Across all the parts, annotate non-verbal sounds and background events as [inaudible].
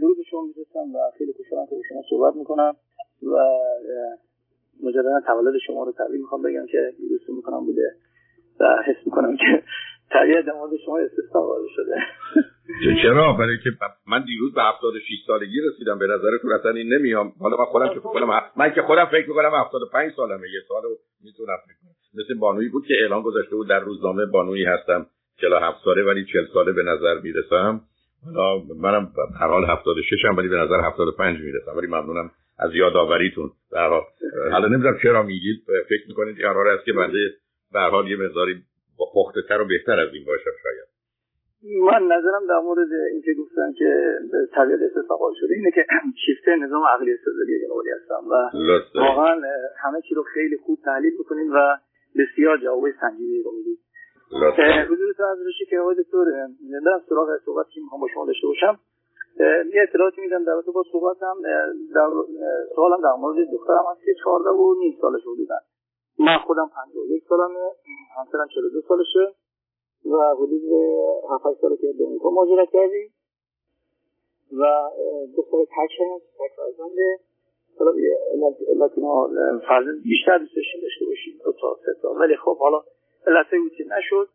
درود شما می‌رسم و خیلی خوشحالم که با شما صحبت می‌کنم و مجددا تولد شما رو تبریک می‌خوام بگم که دوست می‌کنم بوده و حس می‌کنم که تبریک در شما استثنا قائل شده. چرا؟ برای که من دیروز به 76 سالگی رسیدم. به نظرتون اصلا این نمیام. حالا من خودم که کنم من که خودم فکر می‌کنم 75 سالمه. یه سالو می‌تونم فکر مثل بانویی بود که اعلان گذاشته بود در روزنامه بانویی هستم. 47 ساله ولی 40 ساله به نظر می‌رسم. حالا منم هر حال 76 هم ولی به نظر 75 می‌رسم. ولی ممنونم از یادآوریتون. در حال حالا نمی‌دونم چرا میگید فکر می‌کنید قرار است که بنده به حال یه مقداری با پخته تر و بهتر از این باشم شاید. من نظرم در مورد اینکه گفتن که طبیعت استفاقا شده اینه که شیفته نظام عقلی استدلالی جنوالی هستم و واقعا همه چی رو خیلی خوب تحلیل می‌کنیم و بسیار جواب سنجیدی رو می‌دید حضور تو از که آقای دکتر برم سراغ صحبت که می‌خوام با شما داشته باشم. یه اطلاعاتی میدم در با صحبتم در سوالم در مورد دخترم هست که چهارده و نیم سالش بودن من خودم پنجاه یک سالمه همسرم چلو دو سالشه و حدود هفت ساله که به امریکا مهاجرت کردیم. و دختر تک هست تک فرزنده حالا فرزند بیشتر دوست داشته باشیم دو تا سه تا. ولی خب حالا علت اوتی نشد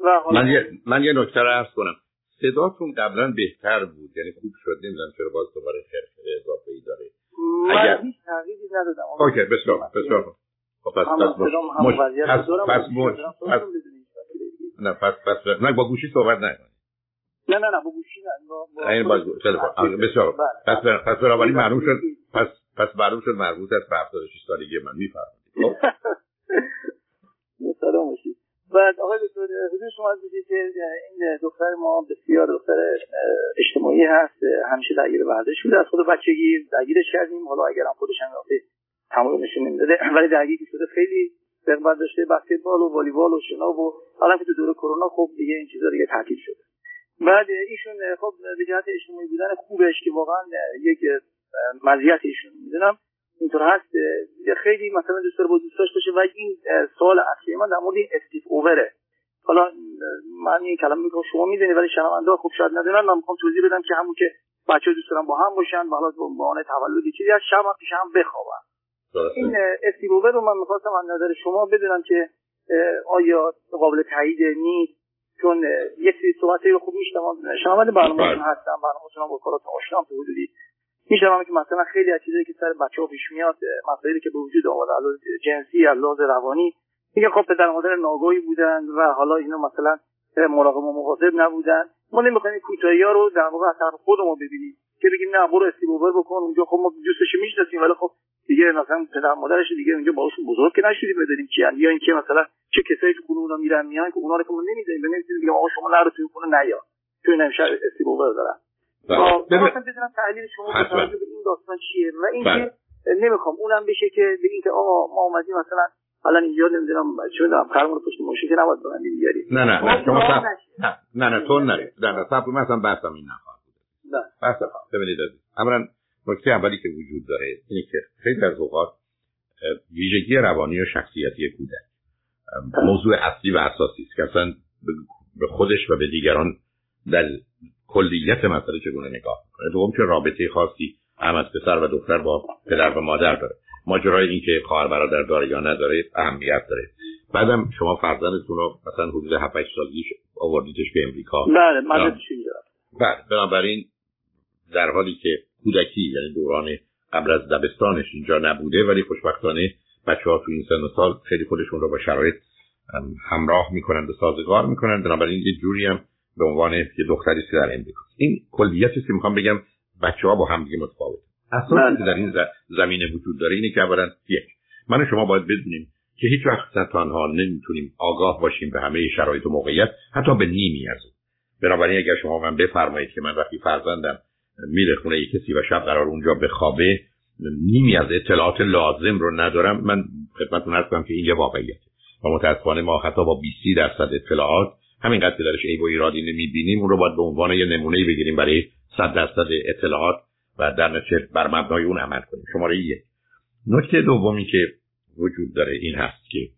و حالا من یه, من یه نکته رو عرض کنم. صداتون قبلا بهتر بود یعنی خوب شد نمی‌دونم چرا باز دوباره خرخره اضافه ای داره. من اگر... هیچ تغییری ندادم. اوکی بسیار بسیار خب پس پس مش... پس پس پس نه پس پس نه با گوشی صحبت نه نه نه نه با گوشی نه با این با تلفن بسیار پس پس ولی معلوم شد پس پس معلوم شد مربوط است به 76 سالگی من. میفرمایید. سلام [laughs] بعد آقای دکتر حضور شما از که این دختر ما بسیار دختر اجتماعی هست. همیشه درگیر ورزش بوده از خود بچگی درگیرش کردیم حالا اگر هم خودش هم تمام نشون نمی‌داده ولی درگیر شده. خیلی رغبت داشته. بسکتبال و والیبال و شنا و حالا که تو دوره کرونا خب دیگه این چیزا دیگه تعطیل شده. بعد ایشون خب به جهت اجتماعی بودن خوبش که واقعا یک مزیت ایشون می‌دونم. اینطور هست خیلی مثلا دوست داره با دوستاش باشه و این سوال اصلی من در مورد استیف اووره. حالا من این کلمه میگم شما می‌دونید ولی شنونده خب شاید ندونن من می‌خوام توضیح بدم که همون که بچه دوست دارن با هم باشن و حالا به عنوان تولدی چیزی از شب هم پیش هم بخوابن این استیف اوور رو من می‌خواستم از نظر شما بدونم که آیا قابل تایید نیست؟ چون یک سری صحبت رو خوب میشنم شنونده برنامه هستم برنامه با کارات آشنام حدودی میشنوم که مثلا خیلی از چیزایی که سر بچه ها پیش میاد مسائلی که به وجود آمده از جنسی از لحاظ روانی میگه خب پدر مادر ناگاهی بودن و حالا اینا مثلا مراقب و مواظب نبودن. ما نمی‌خوایم کوتاهی ها رو در واقع از طرف خودمون ببینیم که بگیم نه برو استیبوور بکن اونجا خب ما دوستش می‌شناسیم ولی خب دیگه مثلا پدر مادرش دیگه اونجا باهاشون بزرگ که نشدیم بدونیم کیان یا اینکه مثلا چه کسایی تو خونه اونا میرن میان که اونا رو که ما نمی‌دونیم نمی‌دونیم بگیم آقا شما نرو تو خونه نیا تو نمیشه استیبوور دارن. بدونم تحلیل شما به این داستان چیه و اینکه نمی‌خوام اونم بشه که به اینکه آقا ما اومدیم مثلا حالا اینجا نمی‌دونم چه می‌دونم خرمون پشت ماشین که نباید ببندی بیاری. نه نه نه شما نه نه نه تو نری نه نه صبر مثلا بحثم این نخواهد بود. بحث ببینید اولا نکته اولی که وجود داره اینه که خیلی از اوقات ویژگی روانی و شخصیتی کودک موضوع اصلی و اساسی است که اصلا به خودش و به دیگران در کلیت مسئله چگونه نگاه می‌کنه؟ دوم که رابطه خاصی هم از پسر و دختر با پدر و مادر داره؟ ماجرای این که خواهر برادر داره یا نداره اهمیت داره. بعدم شما فرزندتون رو مثلا حدود 7 سالگی آوردیدش به امریکا. بله من بله بنابراین در حالی که کودکی یعنی دوران قبل از دبستانش اینجا نبوده ولی خوشبختانه بچه ها تو این سن و سال خیلی خودشون رو با شرایط همراه می‌کنند و سازگار می‌کنند. بنابراین یه جوری هم به عنوان یه دختری که در امریکا این کلیتی که می‌خوام بگم بچه ها با هم دیگه متفاوت که بله. در این زمینه وجود داره. اینه که اولا یک من و شما باید بدونیم که هیچ وقت تنها نمی‌تونیم آگاه باشیم به همه شرایط و موقعیت حتی به نیمی از اون. بنابراین اگر شما من بفرمایید که من وقتی فرزندم میره خونه کسی و شب قرار اونجا بخوابه نیمی از اطلاعات لازم رو ندارم. من خدمتتون عرض کنم که این یه واقعیت و متاسفانه ما حتی با 20 درصد اطلاعات همینقدر که درش عیب و ایرادی نمی‌بینیم اون رو باید به عنوان یه نمونه بگیریم برای صد درصد اطلاعات و در نتیجه بر مبنای اون عمل کنیم. شماره یک. نکته دومی که وجود داره این هست که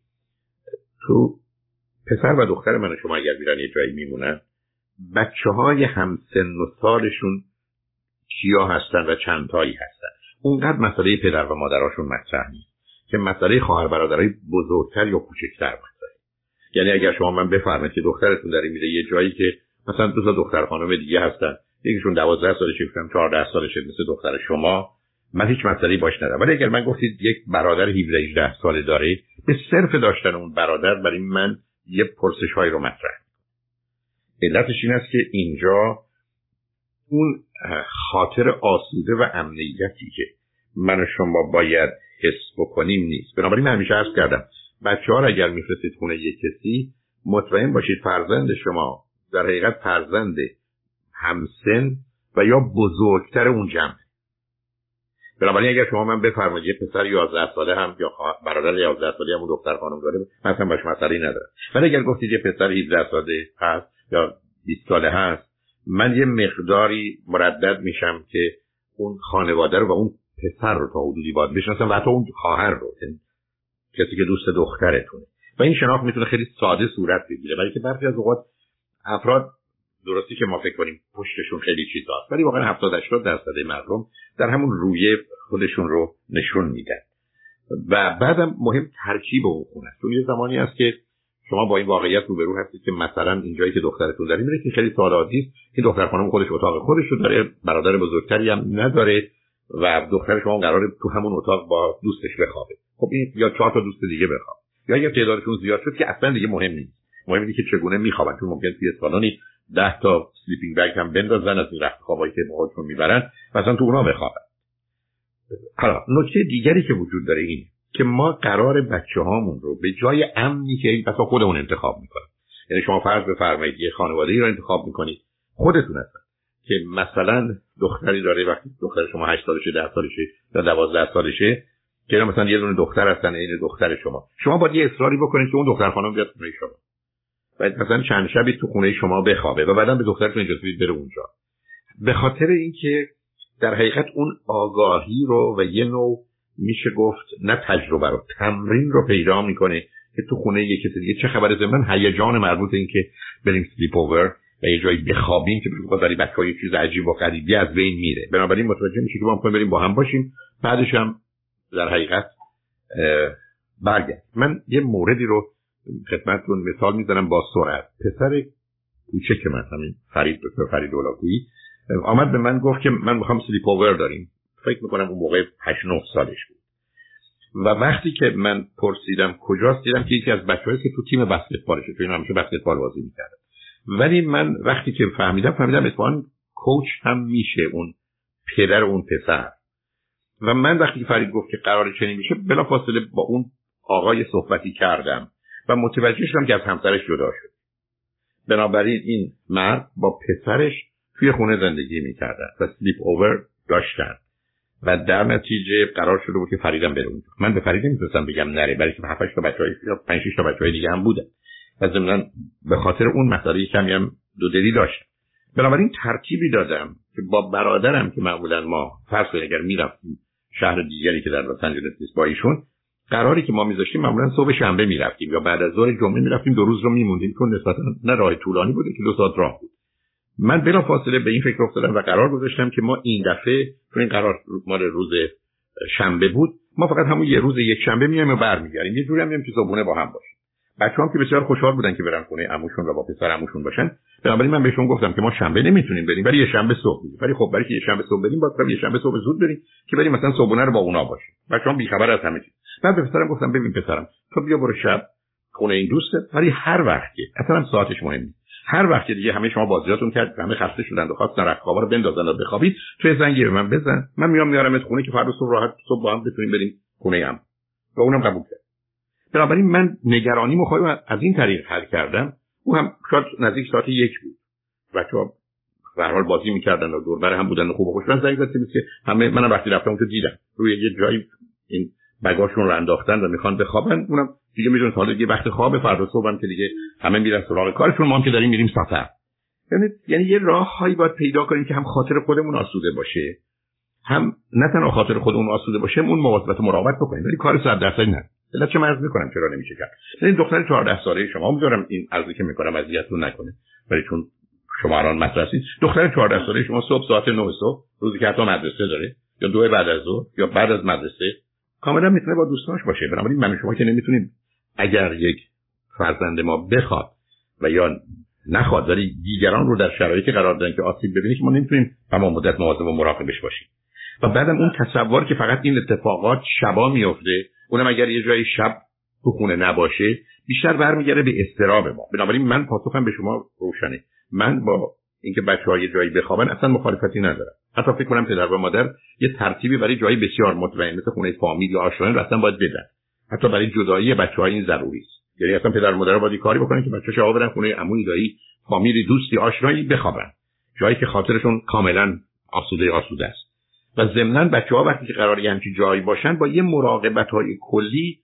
تو پسر و دختر من شما اگر میرن یه جایی میمونن بچه های همسن و سالشون کیا هستن و چند تایی هستن؟ اونقدر مسئله پدر و مادراشون مطرح نیست که مسئله خواهر برادرای بزرگتر یا کوچکتر یعنی اگر شما من بفرمایید که دخترتون داره میره یه جایی که مثلا دو تا دختر خانم دیگه هستن یکیشون 12 سالشه یکیشون 14 سالشه مثل دختر شما من هیچ مسئله باش ندارم. ولی اگر من گفتید یک برادر 17 18 ساله داره به صرف داشتن اون برادر برای من یه پرسش هایی رو مطرح. علتش این است که اینجا اون خاطر آسوده و امنیتی که من و شما باید حس بکنیم نیست. بنابراین من همیشه عرض کردم بچه ها اگر میفرستید خونه یک کسی مطمئن باشید فرزند شما در حقیقت فرزند همسن و یا بزرگتر اون جمع بنابراین اگر شما من بفرمایید یه پسر 11 ساله هم یا برادر 11 ساله هم دختر خانم داره مثلا باش مسئله نداره ولی اگر گفتید یه پسر 17 ساله هست یا 20 ساله هست من یه مقداری مردد میشم که اون خانواده رو و اون پسر رو تا حدودی باید بشناسم و حتی اون خواهر رو. یعنی کسی که دوست دخترتونه. و این شناخت می‌تونه خیلی ساده صورت بگیره. ولی که برخی از اوقات افراد درستی که ما فکر کنیم پشتشون خیلی چیزاست ولی واقعا 70 80 درصد مردم در همون رویه خودشون رو نشون میدن. و بعدم مهم ترکیب اون خونه است. چون یه زمانی هست که شما با این واقعیت روبرو هستید که مثلا اینجایی که دخترتون داره میره که خیلی ساده است. این دختر خانم خودش اتاق خودش رو داره برادر بزرگتری هم نداره. و دختر شما قراره تو همون اتاق با دوستش بخوابه. خب این یا چهار تا دوست دیگه بخواب. یا اگر تعدادشون زیاد شد که اصلا دیگه مهم نیست. مهم اینه که چگونه میخوابن. چون ممکن توی سالانی ده تا سلیپینگ بگ هم بندازن از این رخت خوابایی که خودشون می‌برن. مثلا تو اونا بخوابن. حالا نکته دیگری که وجود داره این که ما قرار بچه هامون رو به جای امنی که این بسا خودمون انتخاب می‌کنیم. یعنی شما فرض بفرمایید یه خانواده ای رو انتخاب می‌کنید. خودتون هستن. که مثلا دختری داره وقتی دختر شما 8 سالشه 10 سالشه یا 12 سالشه که مثلا یه دونه دختر هستن این دختر شما. شما باید یه اصراری بکنید که اون دختر خانم بیاد خونه شما. و مثلا چند شبی تو خونه شما بخوابه و بعدا به دخترتون اجازه بدید بره اونجا. به خاطر اینکه در حقیقت اون آگاهی رو و یه نوع میشه گفت نه تجربه رو تمرین رو پیدا می‌کنه که تو خونه یه کسی دیگه. چه خبره من؟ هیجان مربوط این که بریم سلیپ اوور. و یه جایی بخوابیم که بگو برای بچه‌ها یه چیز عجیب و غریبی از بین میره. بنابراین متوجه میشه که ما می‌خوایم بریم با هم باشیم. بعدش هم در حقیقت برگرد. من یه موردی رو خدمتتون مثال می‌زنم با سرعت. پسر کوچک من همین فرید دکتر فرید اولاکویی آمد به من گفت که من می‌خوام سلیپ اوور داریم. فکر می‌کنم اون موقع 8 9 سالش بود. و وقتی که من پرسیدم کجاست دیدم که یکی از بچه‌هایی که تو تیم بسکتبالشه چون همیشه بسکتبال بازی می‌کرد ولی من وقتی که فهمیدم فهمیدم اتفاقا کوچ هم میشه اون پدر اون پسر. و من وقتی فرید گفت که قرار چنین میشه بلافاصله با اون آقای صحبتی کردم و متوجه شدم که از همسرش جدا شد. بنابراین این مرد با پسرش توی خونه زندگی می‌کردن و سلیپ اوور داشتن. و در نتیجه قرار شده بود که فریدم بره اونجا. من به فرید نمی‌تونستم بگم نره برای که 7 تا یا 5 6 تا بچهای دیگه هم بودن. و ضمن به خاطر اون مسئله کمی هم دو دلی داشت. بنابراین ترتیبی دادم که با برادرم که معمولا ما فرض اگر می‌رفتیم شهر دیگری که در لس آنجلس نیست با ایشون قراری که ما میذاشتیم معمولا صبح شنبه می‌رفتیم یا بعد از ظهر جمعه می‌رفتیم دو روز رو میموندیم چون نسبتا نه راه طولانی بوده که دو ساعت راه بود. من بلا فاصله به این فکر افتادم و قرار گذاشتم که ما این دفعه چون این قرار مال روز شنبه بود ما فقط همون یه روز یک شنبه میایم و برمیگردیم. یه جوری هم که صبحونه با هم باشیم. بچه هم که بسیار خوشحال بودن که برن خونه عموشون و با پسر عموشون باشن. بنابراین من بهشون گفتم که ما شنبه نمی‌تونیم بریم ولی یه شنبه صبح بریم. ولی خب برای که یه شنبه صبح بریم باید یه شنبه صبح زود بریم که بریم مثلا صبحونه رو با اونا باشیم. بچه‌ها بیخبر از همه چیز. من به پسرم گفتم ببین پسرم تو بیا برو شب خونه این دوسته ولی هر وقتی اصلا ساعتش مهم نیست. هر وقتی دیگه همه شما بازیاتون کرد همه خسته شدن و خواستن رختخوابا رو بندازن و بخوابید تو زنگی به من بزن. من میام میارمت خونه که فردا صبح راحت صبح با هم بتونیم بریم خونه ام و اونم قبول کرد. بنابراین من نگرانی مخواهیم از این طریق حل کردم او هم شاید نزدیک ساعت یک بود. بچه‌ها به حال بازی می‌کردن و دور هم بودن و خوب و خوش. من زنگ که همه منم وقتی رفتم اونجا دیدم. روی یه جایی این بگاشون رو انداختن و می‌خوان بخوابن اونم دیگه می‌دونن حالا دیگه وقت خواب فردا صبح که دیگه همه میرن سراغ کارشون. ما هم که داریم میریم سفر یعنی یعنی یه راههایی باید پیدا کنیم که هم خاطر خودمون آسوده باشه هم نه تنها خاطر خودمون آسوده باشه اون مواظبت مراقبت بکنیم. ولی کار 100 درصدی نه. علت چه مرز می‌کنم چرا نمیشه کرد؟ این دختر 14 ساله شما می‌ذارم این عرضی که می‌کنم اذیتتون نکنه. ولی چون شما الان مدرسید دختر 14 ساله شما صبح ساعت 9 صبح روزی که حتی مدرسه داره یا دو بعد از ظهر یا بعد از مدرسه کاملا می‌تونه با دوستانش باشه. بنابراین من شما که نمی‌تونید اگر یک فرزند ما بخواد و یا نخواد ولی دیگران رو در شرایطی قرار دادن که آسیب ببینه که ما نمی‌تونیم تمام مدت مواظب و مراقبش باشیم. و بعدم اون تصور که فقط این اتفاقات شبا میفته اونم اگر یه جایی شب تو خونه نباشه بیشتر برمیگرده به استراب ما. بنابراین من پاسخم به شما روشنه. من با اینکه بچه های جایی بخوابن اصلا مخالفتی ندارم. حتی فکر کنم پدر و مادر یه ترتیبی برای جایی بسیار مطمئن مثل خونه فامیل یا آشنایان اصلا باید بدن. حتی برای جدایی بچه های این ضروری است. یعنی اصلا پدر و مادر باید کاری بکنن که بچه‌ها آورن برن خونه عموی دایی فامیلی دوستی آشنایی بخوابن. جایی که خاطرشون کاملا آسوده آسوده است. و ضمنا بچه ها وقتی که قرار همچین جایی باشن با یه مراقبت های کلی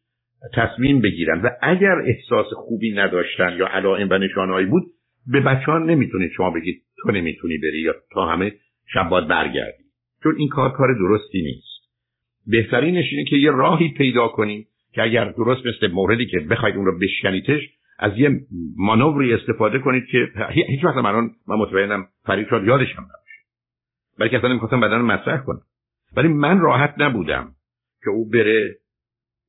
تصمیم بگیرن. و اگر احساس خوبی نداشتن یا علائم و نشانهایی بود به بچه ها نمی‌تونید شما بگید تو نمی‌تونی بری یا تا همه شب باید برگردی. چون این کار کار درستی نیست. بهترینش اینه که یه راهی پیدا کنیم که اگر درست مثل موردی که بخواید اون رو بشکنیدش از یه مانوری استفاده کنید که هیچ وقت من من مطمئنم فرید شاد یادش هم نباشه بلکه اصلا نمی‌خواستم بدن مطرح کنم. ولی من راحت نبودم که او بره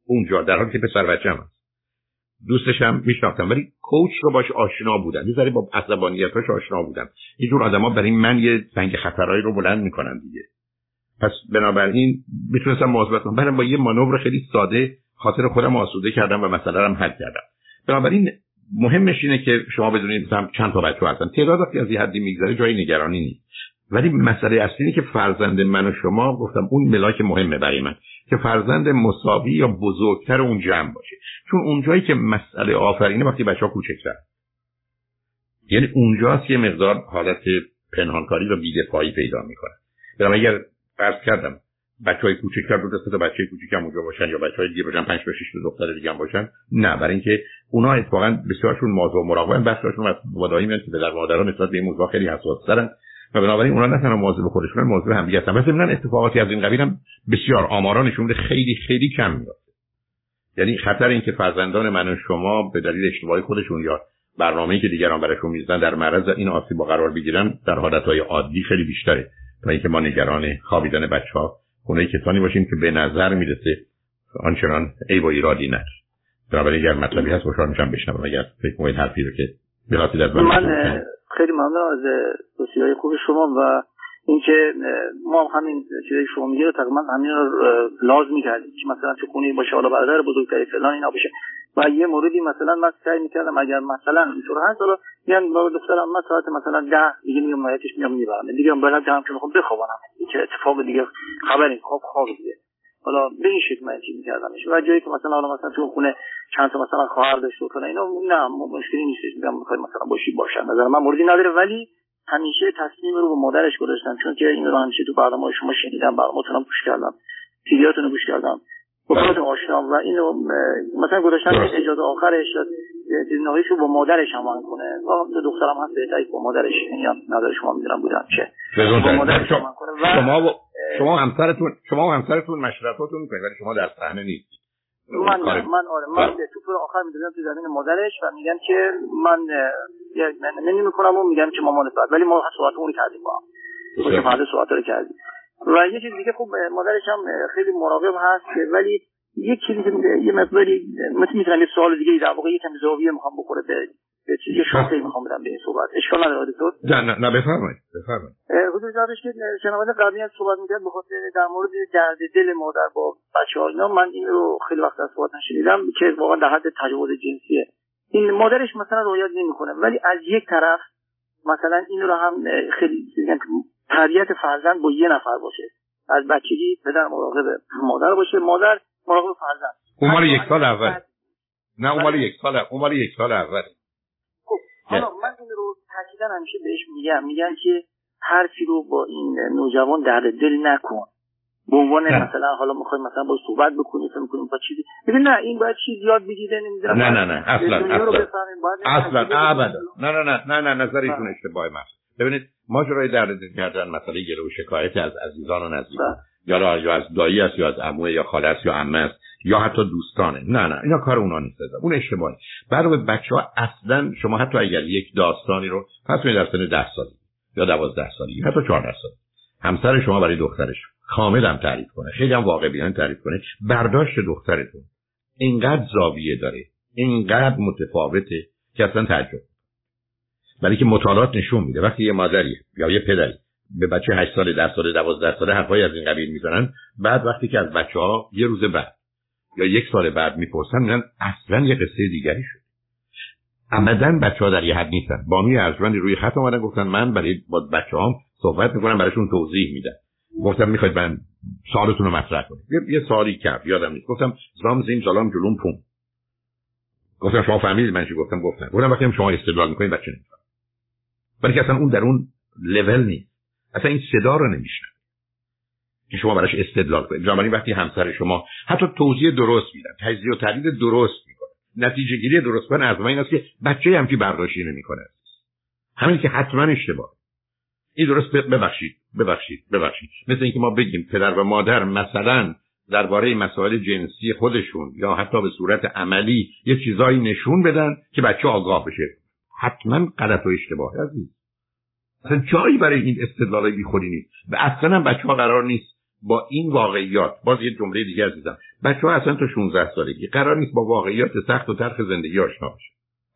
اونجا در حالی که پسر بچه هم هست. دوستش هم میشناختم ولی کوچ رو باش آشنا بودم. یه ذره با عصبانیتاش آشنا بودم. یه جور آدما برای من یه سنگ خطرهایی رو بلند می‌کنن دیگه. پس بنابراین می‌تونستم مواظبت کنم. برم با یه مانور خیلی ساده خاطر خودم آسوده کردم و مسئله هم حل کردم. بنابراین مهمش اینه که شما بدونید مثلا چند تا بچه هستن. تعداد وقتی از یه حدی میگذره جای نگرانی نیست. ولی مسئله اصلی که فرزند من و شما گفتم اون ملاک مهمه برای من که فرزند مساوی یا بزرگتر اون جمع باشه. چون اونجایی که مسئله آفرینه وقتی بچه ها کوچکتر. یعنی اونجاست که مقدار حالت پنهانکاری و بیدفاعی پیدا می‌کنه. برم اگر فرض کردم بچه های کوچکتر دو تا بچه کوچیک هم اونجا باشن یا بچه های دیگه باشن پنج تا شش دختر دیگه هم باشن نه برای اینکه اونا اتفاقا بسیارشون موضوع و مراقبن بخششون از مدعی میاد که در مادران نسبت به این موضوع خیلی حساس‌ترن. و بنابراین اونا نه تنها مواظب خودشون مواظب هم هستن. و ضمن اتفاقاتی از این قبیل هم بسیار آمارا نشون خیلی خیلی کم میاد. یعنی خطر اینکه فرزندان من و شما به دلیل اشتباهی خودشون یا برنامه‌ای که دیگران براشون می‌زنن در معرض این آسیب قرار بگیرن در حالتهای عادی خیلی بیشتره. تا اینکه ما نگران خوابیدن بچه‌ها اونایی کسانی باشیم که به نظر می‌رسه آنچنان ای و ایرادی نداره. بنابراین اگر مطلبی هست خوشحال میشم بشنوم. اگر فکر کنید حرفی رو که بخواستید از من خیلی ممنون از توصیه‌های خوب شما و اینکه ما همین چیزی شما میگه تقریبا همین رو لاز می‌کردیم که مثلا تو خونه باشه حالا برادر بزرگتری فلان اینا باشه. و یه موردی مثلا من سعی می‌کردم اگر مثلا اینطور هست حالا میان با دخترم من ساعت مثلا ده دیگه میگم مایتش میام می‌برم. دیگه برم جمع که می‌خوام بخوابم که اتفاق دیگه خبری خواب خواب دیگه. حالا به این شکل من چی میکردمش. و جایی که مثلا حالا مثلا تو خونه چند تا مثلا خواهر داشته کنه اینا. نه مشکلی نیست. میگم می‌خوای مثلا باشی باشن. نظر من موردی نداره. ولی همیشه تصمیم رو به مادرش گذاشتم. چون که این رو همیشه تو برنامه شما شنیدم. برنامه‌تون گوش کردم. ویدیوهاتون گوش کردم. با خود آشنا و اینو مثلا گذاشتم اجازه آخرش نهایش رو با مادرش هم کنه. و دخترم هست بهتری با مادرش. یعنی نظر شما می‌دونم بودم چه. با مادرش شما شما همسرتون شما همسرتون می‌کنید ولی شما در صحنه نیستید. من من آره من تو پر آخر می‌دونم تو زمین مادرش و میگم که من نمی می‌کنم و میگم که مامان بعد ولی ما صحبت اون کردیم با فردا صحبت رو کردیم. و یه چیز دیگه خب مادرش هم خیلی مراقب هست ولی یک چیزی یه مقداری مثل می‌تونم یه سوال دیگه در واقع یکم زاویه می‌خوام بخوره به یه شاخه می‌خوام بدم به این صحبت. اشکال نداره دکتر نه نه نه بفرمایید بفرمایید. حضور جنابش که شنونده قبلی از صحبت می‌کرد بخاطر در مورد درد دل مادر با بچه ها اینا من این رو خیلی وقت از صحبت نشنیدم که واقعا در حد تجاوز جنسیه. این مادرش مثلا رعایت نمی‌کنه ولی از یک طرف مثلا این رو هم خیلی تربیت فرزند با یه نفر باشه. از بچگی پدر مراقب مادر باشه. مادر مراقب فرزند. اون مال یک سال اول. نه اون مال یک سال اون مال یک سال اول. خب حالا من این رو تاکیدا همیشه بهش میگم. میگن که حرفی رو با این نوجوان درد دل نکن. به عنوان مثلا حالا می‌خوای مثلا با صحبت بکنی فکر کنیم با چیزی. ببین نه این باید چیز یاد بگیره نمی‌دونم. نه نه نه اصلا اصلا. اصلا ابدا. نه نه نه نه نه نظرتون اشتباه محض. ببینید ماجرای درد دل کردن مسئله گله و شکایت از عزیزان و نزدیکان. یا یا از دایی است یا از عمو یا خاله است یا عمه است یا حتی دوستانه. نه نه اینا کار اونا نیست اون اشتباهی برای بچه ها اصلا شما حتی اگر یک داستانی رو پس در سن ده سالی یا دوازده سالی حتی چهارده سالی. همسر شما برای دخترش کامل هم تعریف کنه. خیلی هم واقع بیان تعریف کنه. برداشت دخترتون. اینقدر زاویه داره. اینقدر متفاوته که اصلا تعجب. ولی که مطالعات نشون میده. وقتی یه مادری یا یه پدری به بچه 8 ساله 10 ساله 12 ساله حرفای از این قبیل می‌زنن. بعد وقتی که از بچه ها یه روز بعد یا یک سال بعد می‌پرسن میگن اصلا یه قصه دیگری شد. عمدن بچه ها در یه حد نیستن. بامی ارجمندی روی خط اومدن گفتن من برای با بچه هم صحبت می‌کنم براشون توضیح میدم. گفتم می‌خواید من سوالتون رو مطرح کنید یه, یه سوالی کرد یادم نیست. گفتم زام زیم سلام جلوم پوم. گفتم شما فهمیدید من چی گفتم؟ گفتم. گفتم وقتی شما استدلال می‌کنید بچه نمیفهم ولی که اصلا اون در اون لول نیست. اصلا این صدا رو نمیشنه که شما براش استدلال کنید. بنابراین وقتی همسر شما حتی توضیح درست میدن تجزیه و تحلیل درست می‌کنه. نتیجه گیری درست کنه از این است که بچه هم که برداشتی نمی‌کنه. همین که حتما اشتباه. این درست ببخشید ببخشید ببخشید. مثل اینکه ما بگیم پدر و مادر مثلا درباره مسائل جنسی خودشون یا حتی به صورت عملی یه چیزایی نشون بدن که بچه آگاه بشه. حتما غلط و اشتباه عزیز اصلا جایی برای این استدلال بی خودی نیست. و اصلا هم بچه ها قرار نیست با این واقعیات باز یه جمله دیگه عزیزم بچه ها اصلا تا 16 سالگی قرار نیست با واقعیات سخت و ترخ زندگی آشنا بشه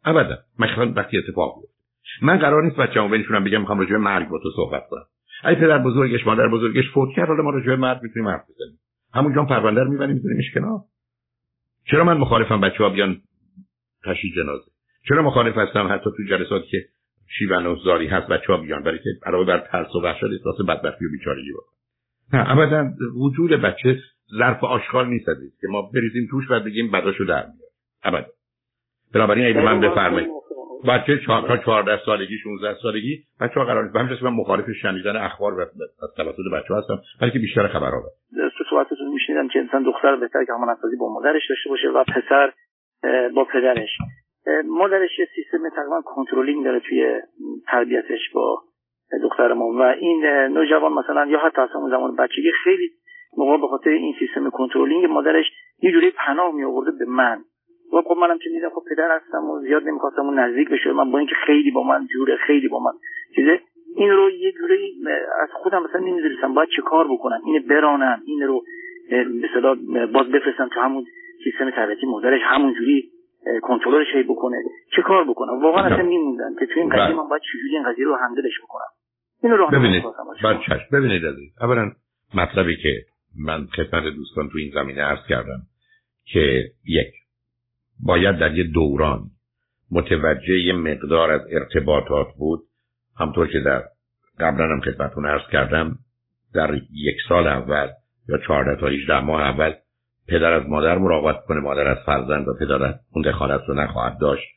ابدا مثلا وقتی اتفاق بیفته. من قرار نیست بچه‌مو بنشونم بگم می‌خوام راجع به مرگ با تو صحبت کنم. ای پدر بزرگش مادر بزرگش فوت کرد حالا ما راجع به مرگ می‌تونیم حرف بزنیم. همونجا پرونده رو می‌بریم میذاریمش کنار. چرا من مخالفم بچه‌ها بیان تشییع جنازه؟ چرا مخالف هستم حتی تو جلساتی که شیون و زاری هست بچه‌ها بیان برای که علاوه بر ترس و وحشت احساس بدبختی و بیچارگی بکنن نه ابدا وجود بچه ظرف آشغال نیست که ما بریزیم توش و بگیم بداشو در میاد ابدا. بنابراین اگه من بفرمایید. بچه چهار تا 14 سالگی 16 سالگی بچه‌ها قرار نیست. همین من مخالف شنیدن اخبار و از توسط بچه‌ها هستم بلکه بیشتر خبر ها تو صحبتتون میشنیدم که انسان دختر بهتر که همان با مادرش داشته باشه و پسر با پدرش. مادرش یه سیستم تقریبا کنترلینگ داره توی تربیتش با دخترمون و این نوجوان مثلا یا حتی اصلا اون زمان بچگی خیلی موقع به خاطر این سیستم کنترلینگ مادرش یه جوری پناه می آورده به من. و خب منم که میدم خب پدر هستم و زیاد نمی‌خواستم اون نزدیک بشه من با اینکه خیلی با من جوره خیلی با من چیزه این رو یه جوری از خودم مثلا نمی‌دونستم باید چه کار بکنم اینو برانم این رو مثلا باز بفرستم تو همون سیستم تربیتی مادرش همون جوری کنترلش بکنه. چه کار بکنم واقعا اصلا میموندم که تو این قضیه بله. من باید چجوری این قضیه رو هندلش بکنم. اینو رو ببینید. ببینید عزیز. اولا مطلبی که من خدمت دوستان تو این زمینه عرض کردم که یک باید در یه دوران متوجه یه مقدار از ارتباطات بود. همطور که در قبلا هم خدمتون عرض کردم در یک سال اول یا چهارده تا 18 ماه اول پدر از مادر مراقبت کنه مادر از فرزند و پدر از اون دخالت رو نخواهد داشت.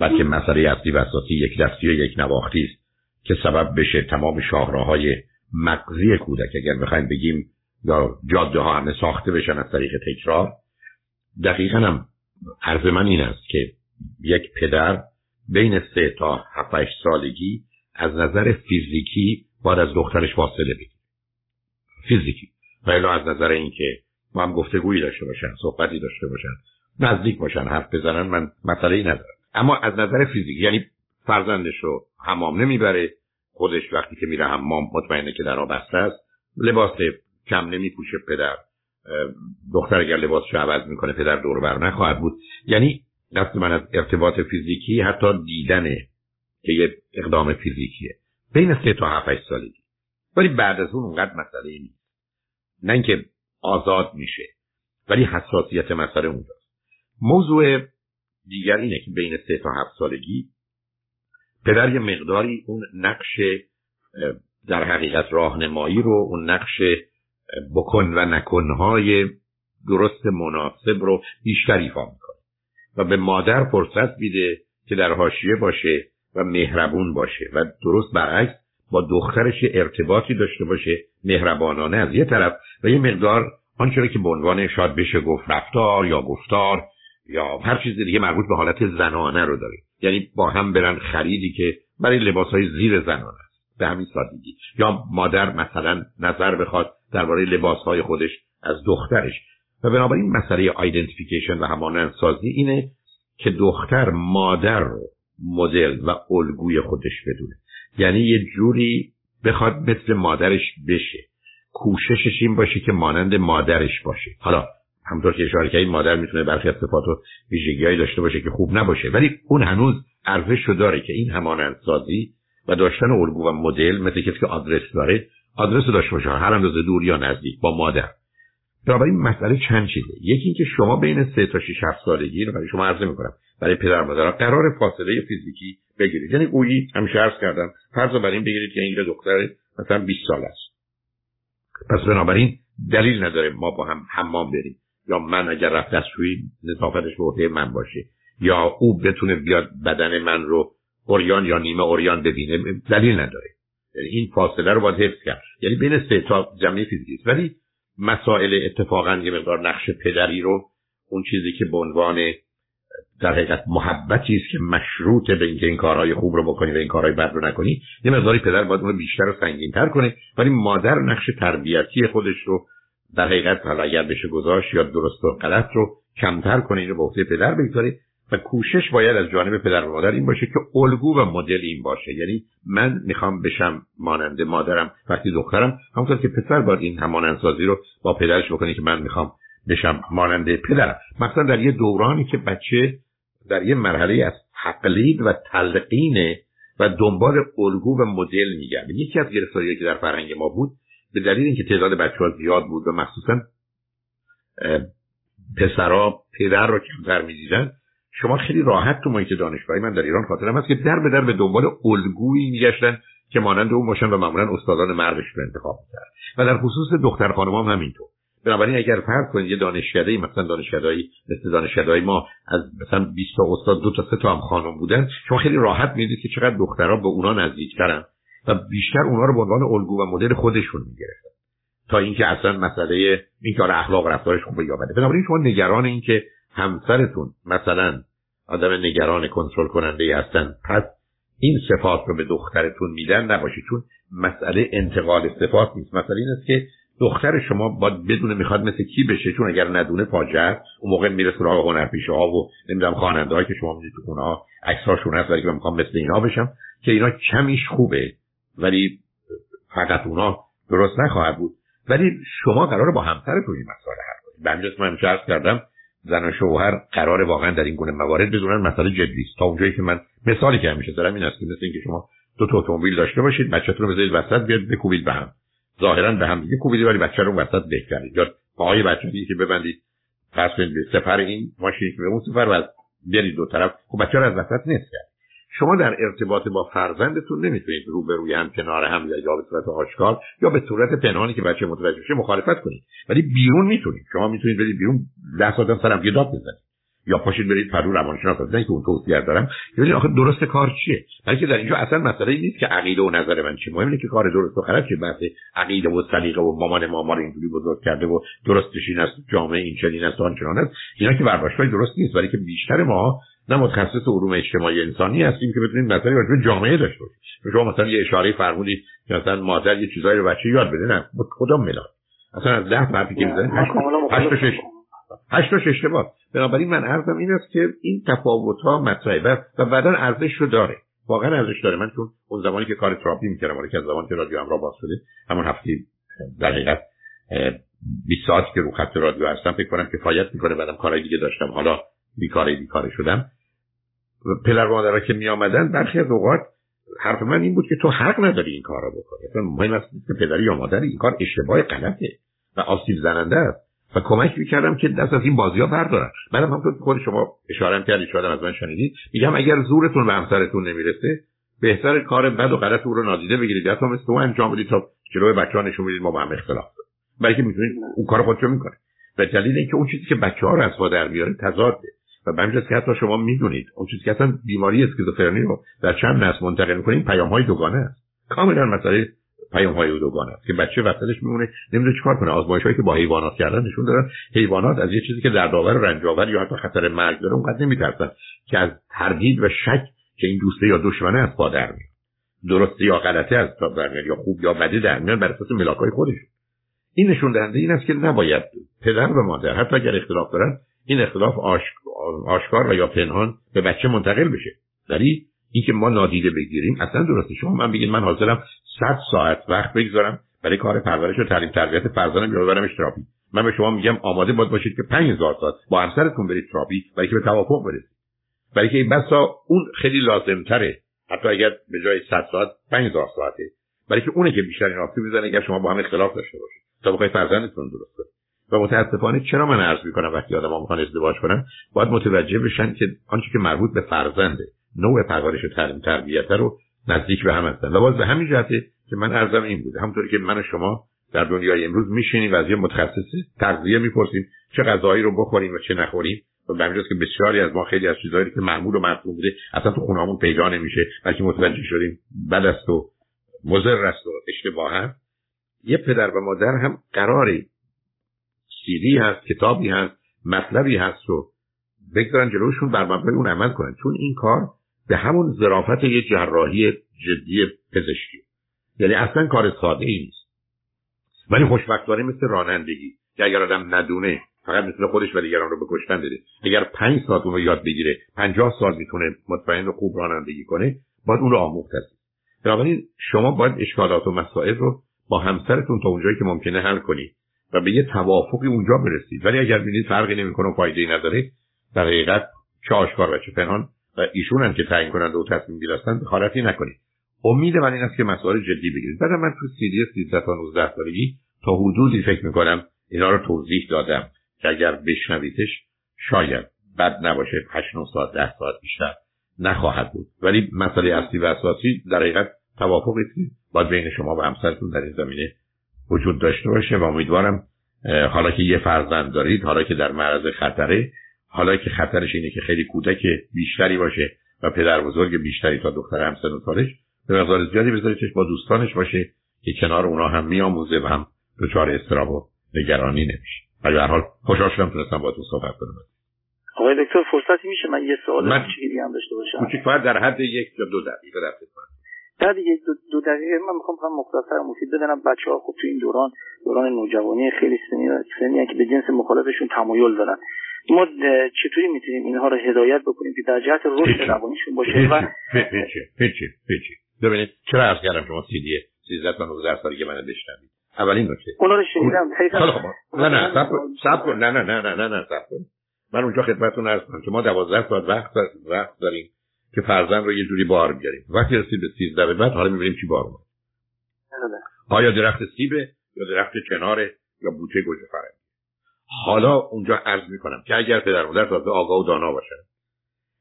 بلکه مسئله اصلی و اساسی یک دستی و یک نواختی است که سبب بشه تمام شاهراهای مغزی کودک اگر بخوایم بگیم یا جاده ها همه ساخته بشن از طریق تکرار. دقیقا هم عرض من این است که یک پدر بین سه تا هفت سالگی از نظر فیزیکی باید از دخترش فاصله بگیره. فیزیکی. و از نظر اینکه ما هم گفتگویی داشته باشن صحبتی داشته باشن نزدیک باشن حرف بزنن من مسئله ای ندارم. اما از نظر فیزیکی یعنی فرزندش رو حمام نمی‌بره خودش وقتی که میره حمام مطمئنه که در بسته است لباس کم نمیپوشه پدر دختر اگر لباسش عوض می‌کنه پدر دور بر نخواهد بود. یعنی دست من از ارتباط فیزیکی حتی دیدنه که یه اقدام فیزیکیه. بین سه تا هفت سالگی. ولی بعد از اون اونقدر مسئله نیست. نه اینکه آزاد میشه. ولی حساسیت مسئله اونجاست. موضوع دیگر اینه که بین سه تا هفت سالگی پدر یه مقداری اون نقش در حقیقت راهنمایی رو اون نقش بکن و نکنهای درست مناسب رو بیشتر ایفا می‌کنه و به مادر فرصت میده که در حاشیه باشه و مهربون باشه و درست برعکس با دخترش ارتباطی داشته باشه مهربانانه از یه طرف و یه مقدار آنچه که به عنوان شاد بشه گفت رفتار یا گفتار یا هر چیز دیگه مربوط به حالت زنانه رو داره. یعنی با هم برن خریدی که برای لباس های زیر زنانه است. به همین سادگی. یا مادر مثلا نظر بخواد درباره لباس های خودش از دخترش. و بنابراین مسئله آیدنتیفیکیشن و همانندسازی اینه که دختر مادر رو مدل و الگوی خودش بدونه. یعنی یه جوری بخواد مثل مادرش بشه. کوششش این باشه که مانند مادرش باشه. حالا همطور که اشاره کردید مادر می‌تونه برخی از صفات و ویژگیهایی داشته باشه که خوب نباشه. ولی اون هنوز ارزش رو داره که این همانندسازی و داشتن الگو و مدل مثل کسی که آدرس داره آدرس رو داشته باشه. هر اندازه دور یا نزدیک با مادر. بنابراین مسئله چند چیزه. یکی اینکه شما بین سه تا 6 سالگی رو برای شما عرضه می‌کنم. برای پدر مادر قرار فاصله فیزیکی بگیرید. یعنی گویی همیشه عرض کردم فرض بر این بگیرید که این دختر مثلا 20 سال است. پس بنابراین دلیل نداره ما با هم حمام بریم. یا من اگر رفت دستشویی نظافتش به من باشه. یا او بتونه بیاد بدن من رو اوریان یا نیمه اوریان ببینه دلیل نداره. یعنی این فاصله رو باید حفظ کرد. یعنی بین سه تا زمینه فیزیکی ولی مسائل اتفاقا یه مقدار نقش پدری رو اون چیزی که به عنوان در حقیقت محبتی است که مشروط به اینکه این کارهای خوب رو بکنی و این کارهای بد رو نکنی یه مقداری پدر باید اون بیشتر و تر کنه. ولی مادر نقش تربیتی خودش رو در حقیقت حالا اگر بشه گذاشت یا درست و غلط رو کمتر کنه اینو به عهده پدر بگذاره. و کوشش باید از جانب پدر و مادر این باشه که الگو و مدل این باشه. یعنی من می‌خوام بشم مانند مادرم وقتی دخترم همونطور که پسر باید این همانندسازی رو با پدرش بکنه که من می‌خوام بشم مانند پدرم. مثلا در یه دورانی که بچه در یه مرحله از تقلید و تلقینه و دنبال الگو و مدل میگرده. یکی از گرفتاریهایی که در فرهنگ ما بود به دلیل اینکه تعداد بچه ها زیاد بود و مخصوصا پسرا پدر رو کمتر می‌دیدن شما خیلی راحت تو محیط دانشگاهی من در ایران خاطرم هست که در به در به دنبال الگویی میگشتن که مانند اون باشن و معمولا استادان مردش رو انتخاب می‌کرد و در خصوص دختر خانم هم همینطور. بنابراین اگر فرض کنید یه دانشکده مثلا دانشکدهایی مثل دانشکدههای ما از مثلا 20 تا استاد دو تا سه تا هم خانم بودن شما خیلی راحت می‌دید که چقدر دخترها به اونا نزدیکترن و بیشتر اونا رو به عنوان الگو و مدل خودشون می‌گرفتن. تا اینکه اصلا مسئله این کار اخلاق رفتارش خوبه یا بنابراین شما نگران این که همسرتون مثلا آدم نگران کنترل کننده هستن پس این صفات رو به دخترتون میدن نباشید چون مسئله انتقال صفات نیست. مسئله این است که دختر شما باید بدونه می‌خواد مثل کی بشه؟ چون اگر ندونه فاجعه اون موقع میره سراغ هنرپیشه ها و نمی‌دونم خواننده که شما می‌دید تو خونه ها عکساشون هست ولی که می‌خوام مثل اینا بشم که اینا کمیش خوبه. ولی فقط اونا درست نخواهد بود. ولی شما قراره با همسرتون این مسئله حل کنید به من کردم زن و شوهر قرار واقعا در این گونه موارد بدونن مسئله جدی است. تا اونجایی که من مثالی که همیشه دارم این است که مثل اینکه شما دو تا اتومبیل داشته باشید بچه‌تون رو بذارید وسط بیاد بکوبید به هم. ظاهرا به هم دیگه کوبید ولی بچه رو وسط بهترید یا پاهای بچه که ببندید. پس سفر این ماشین که به اون سفر و برید دو طرف. خب بچه رو از وسط نیست کرد. شما در ارتباط با فرزندتون نمی‌تونید روبروی هم کنار هم یا به صورت آشکار یا به صورت پنهانی که بچه متوجه بشه مخالفت کنید. ولی بیرون می‌تونید. شما می‌تونید برید بیرون. ده ساعت سرم یه داد بزنید. یا پاشید برید پرو روانشناس. نه که اون توصیه دارم. ببینید آخه درست کار چیه؟ بلکه در اینجا اصلا مسئله این نیست که عقیده و نظر من چیه. مهم اینه که کار درست و غلط چیه. بحث عقیده و سلیقه و مامان ما ما اینجوری بزرگ کرده و درستش این است جامعه این چنین است آن چنان است. اینا که برداشتای درست نیست. ولی که بیشتر ما نه متخصص علوم اجتماعی انسانی هستیم که بتونیم مثلا راجع جامعه داشته باشیم. شما مثلا یه اشاره فرمودید که مثلا مادر یه چیزایی رو بچه یاد بده. نه کدام ملاد اصلا از ده حرفی که می‌زنید هشت تا شش هشت تا اشتباه بنابراین من عرضم این است که این تفاوت ها مطرحه و بعدا ارزش رو داره. واقعا ارزش داره. من چون اون زمانی که کار تراپی می‌کردم ولی که از زمانی که رادیو همراه باز شده همون هفته در حقیقت 20 ساعتی که رو خط رادیو هستم فکر کنم کفایت می‌کنه. بعدم کارهای دیگه داشتم حالا بیکاره بیکاره شدم. پدر مادرها که می آمدن برخی از اوقات حرف من این بود که تو حق نداری این کار رو بکنی. مهم است که پدری یا مادری این کار اشتباه غلطه و آسیب زننده است. و کمک می‌کردم که دست از این بازی ها بردارن منم همطور خود شما اشاره کردید شاید از من شنیدید. میگم اگر زورتون به همسرتون نمی‌رسه بهتر کار بد و غلط او رو نادیده بگیرید. یا مثل اون انجام بدید تا جلوی بچه‌ها نشون بدید ما با هم اختلاف بلکه می‌تونید اون کار خودشو می‌کنه به دلیل اینکه اون چیزی که بچه ها رو از در میاره تضاده. و به همین که حتی شما می‌دونید اون چیزی که اصلا بیماری اسکیزوفرنی رو در چند نسل منتقل می‌کنیم پیام های دوگانه است. کاملا مسئله پیام های دوگانه است. که بچه وسطش میمونه نمی‌دونه چیکار کنه. آزمایش هایی که با حیوانات کردن نشون دادن حیوانات از یه چیزی که در داور رنجاور یا حتی خطر مرگ داره اونقدر نمیترسن که از تردید و شک که این دوسته یا دشمنه از پا درست یا غلطه از پا در یا خوب یا بده در میان بر اساس ملاکای خودشون. این نشون دهنده این است که نباید پدر و مادر حتی اگر اختلاف دارن این اختلاف آشکار و یا پنهان به بچه منتقل بشه. ولی اینکه ما نادیده بگیریم اصلا درسته شما من بگید من حاضرم 100 ساعت وقت بگذارم برای کار پرورش و تعلیم تربیت فرزندم ببرمش تراپی من به شما میگم آماده باید باشید که 5000 ساعت با همسرتون برید تراپی برای که به توافق برسید. برای که بسا اون خیلی لازمتره. حتی اگر به جای 100 ساعت 5000 ساعته. برای که اونه که بیشتر این آسیب می‌زنه اگر شما با هم اختلاف داشته باشید. تا بخواید فرزندتون درست و متاسفانه چرا من عرض می‌کنم وقتی آدم‌ها می‌خوان ازدواج کنن؟ باید متوجه بشن که آنچه که مربوط به فرزنده. نوع پرورش و تربیت رو نزدیک به هم هستن. و باز به همین جهته که من ارزم این بوده. همونطوری که من و شما در دنیای امروز میشینیم و از یه متخصص تغذیه می‌پرسیم چه غذایی رو بخوریم و چه نخوریم. و به که بسیاری از ما خیلی از چیزهایی که معمول و مطلوب بوده اصلا تو خونهامون پیدا نمیشه. بلکه متوجه شدیم بد است و مضر است و اشتباه یه پدر و مادر هم قراری سیدی هست کتابی هست مطلبی هست و بگذارن جلوشون بر مبنای اون عمل کنن. چون این کار به همون ظرافت یه جراحی جدی پزشکی. یعنی اصلا کار ساده ای نیست. ولی خوشبختانه مثل رانندگی که اگر آدم ندونه فقط مثل خودش و دیگران رو به کشتن بده. اگر پنج ساعت اون رو یاد بگیره پنجاه سال می‌تونه مطمئن و خوب رانندگی کنه باید اون رو آموخت هست بنابراین شما باید اشکالات و مسائل رو با همسرتون تا اونجایی که ممکنه حل کنید و به یه توافقی اونجا برسید. ولی اگر ببینید فرقی نمی‌کنه و فایده ای نداره در حقیقت چه آشکار و چه پنهان و ایشون هم که تعیین کننده و تصمیم گیر هستن دخالتی نکنید. امید من این است که مسائل جدی بگیرید. بعد من تو سیدی 13 تا 19 سالگی تا حدودی فکر می‌کنم اینا رو توضیح دادم که اگر بشنویدش شاید بد نباشه. 8 9 ساعت 10 ساعت بیشتر نخواهد بود. ولی مسئله اصلی و اساسی در حقیقت توافقی است باید بین شما و همسرتون در این زمینه وجود داشته باشه و امیدوارم حالا که یه فرزند دارید حالا که در معرض خطره حالا که خطرش اینه که خیلی کودک بیشتری باشه و پدر بزرگ بیشتری تا دختر همسن و سالش به مقدار زیادی بذاریدش با دوستانش باشه که کنار اونا هم میآموزه و هم دچار استراب و نگرانی نمیشه. ولی هر حال خوشحال شدم تونستم با تو صحبت کنم. آقای دکتر فرصتی میشه؟ من یه سوال من کوچیکی هم داشته باشم. کوچیک فقط در حد یک یا دو دقیقه در خدمت. بعد یک دو, دو دقیقه من می‌خوام فقط مختصر مفید بدنم. بچه ها خب تو این دوران دوران نوجوانی خیلی سنی سنی که به جنس مخالفشون تمایل دارن. ما چطوری می‌تونیم اینها رو هدایت بکنیم که در جهت رشد روانیشون باشه و ببینید چرا عرض کردم شما سی دیه 13 تا 19 سالگی من بشنوید؟ اولین نکته. اونا رو شنیدم. نه نه صبر نه نه نه نه نه نه من اونجا خدمتتون عرض کنم که ما 12 ساعت وقت وقت داریم که فرزند رو یه جوری بار بیاریم. وقتی رسید به 13 به بعد حالا می‌بینیم چی بار بله. آیا درخت سیبه یا درخت کناره یا بوته گوجه فرنگی حالا اونجا عرض می‌کنم که اگر پدر مادر تازه آگاه و دانا باشن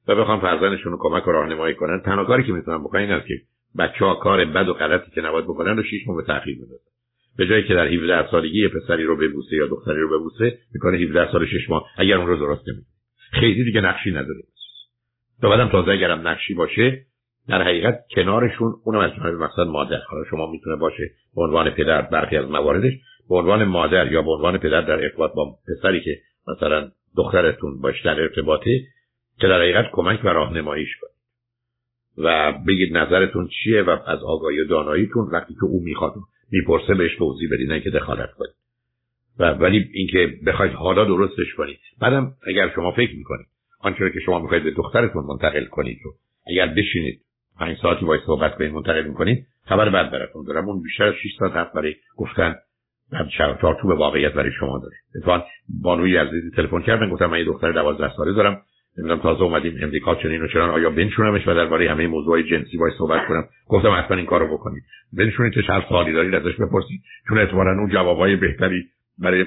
و بخوام فرزندشون رو کمک و راهنمایی کنن تنها کاری که می‌تونن بکنن این که بچه ها کار بد و غلطی که نباید بکنن رو شیش ماه به تاخیر بندازن. به جایی که در 17 سالگی یه پسری رو ببوسه یا دختری رو ببوسه می‌کنه 17 سال 6 ماه اگر اون رو درست نمی‌کنه. خیلی دیگه نقشی نداره تا بعدم تازه اگرم نقشی باشه در حقیقت کنارشون اونم از جانب مثلا مادر. حالا شما می‌تونه باشه به عنوان پدر برخی از مواردش. به عنوان مادر یا به عنوان پدر در ارتباط با پسری که مثلا دخترتون باش در ارتباطه که در حقیقت کمک و راهنماییش کنید. و بگید نظرتون چیه و از آگاهی و داناییتون وقتی که او می‌خواد می‌پرسه بهش توضیح بدید نه که دخالت کنید. و ولی اینکه بخواید حالا درستش کنید. بعدم اگر شما فکر می‌کنید آنچه که شما می‌خواید به دخترتون منتقل کنید و اگر بشینید پنج ساعتی باید صحبت کنید منتقل می‌کنید خبر بد براتون دارم. اون بیشتر از 6 ساعت برای گفتن چارچوب واقعیت برای شما داره. اتفاقا بانوی عزیزی تلفن کردن گفتم من یه دختر 12 ساله دارم نمی‌دونم تازه اومدیم امریکا چنین و چنان آیا بنشونمش و درباره همه موضوع جنسی باید صحبت کنم؟ گفتم حتما این کارو بکنید. بنشونید چه هر سوالی دارید ازش بپرسید. چون احتمالاً اون جوابای بهتری برای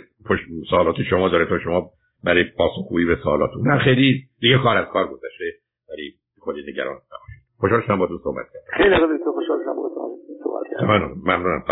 سوالات شما داره تا شما برای پاسخگویی به سوالاتون. نه خیلی دیگه کار از کار گذشته ولی خودی نگران نباشید. خوشحال شدم با تو صحبت کردم. خیلی خوشحال شدم با تو صحبت کردم. ممنونم ممنونم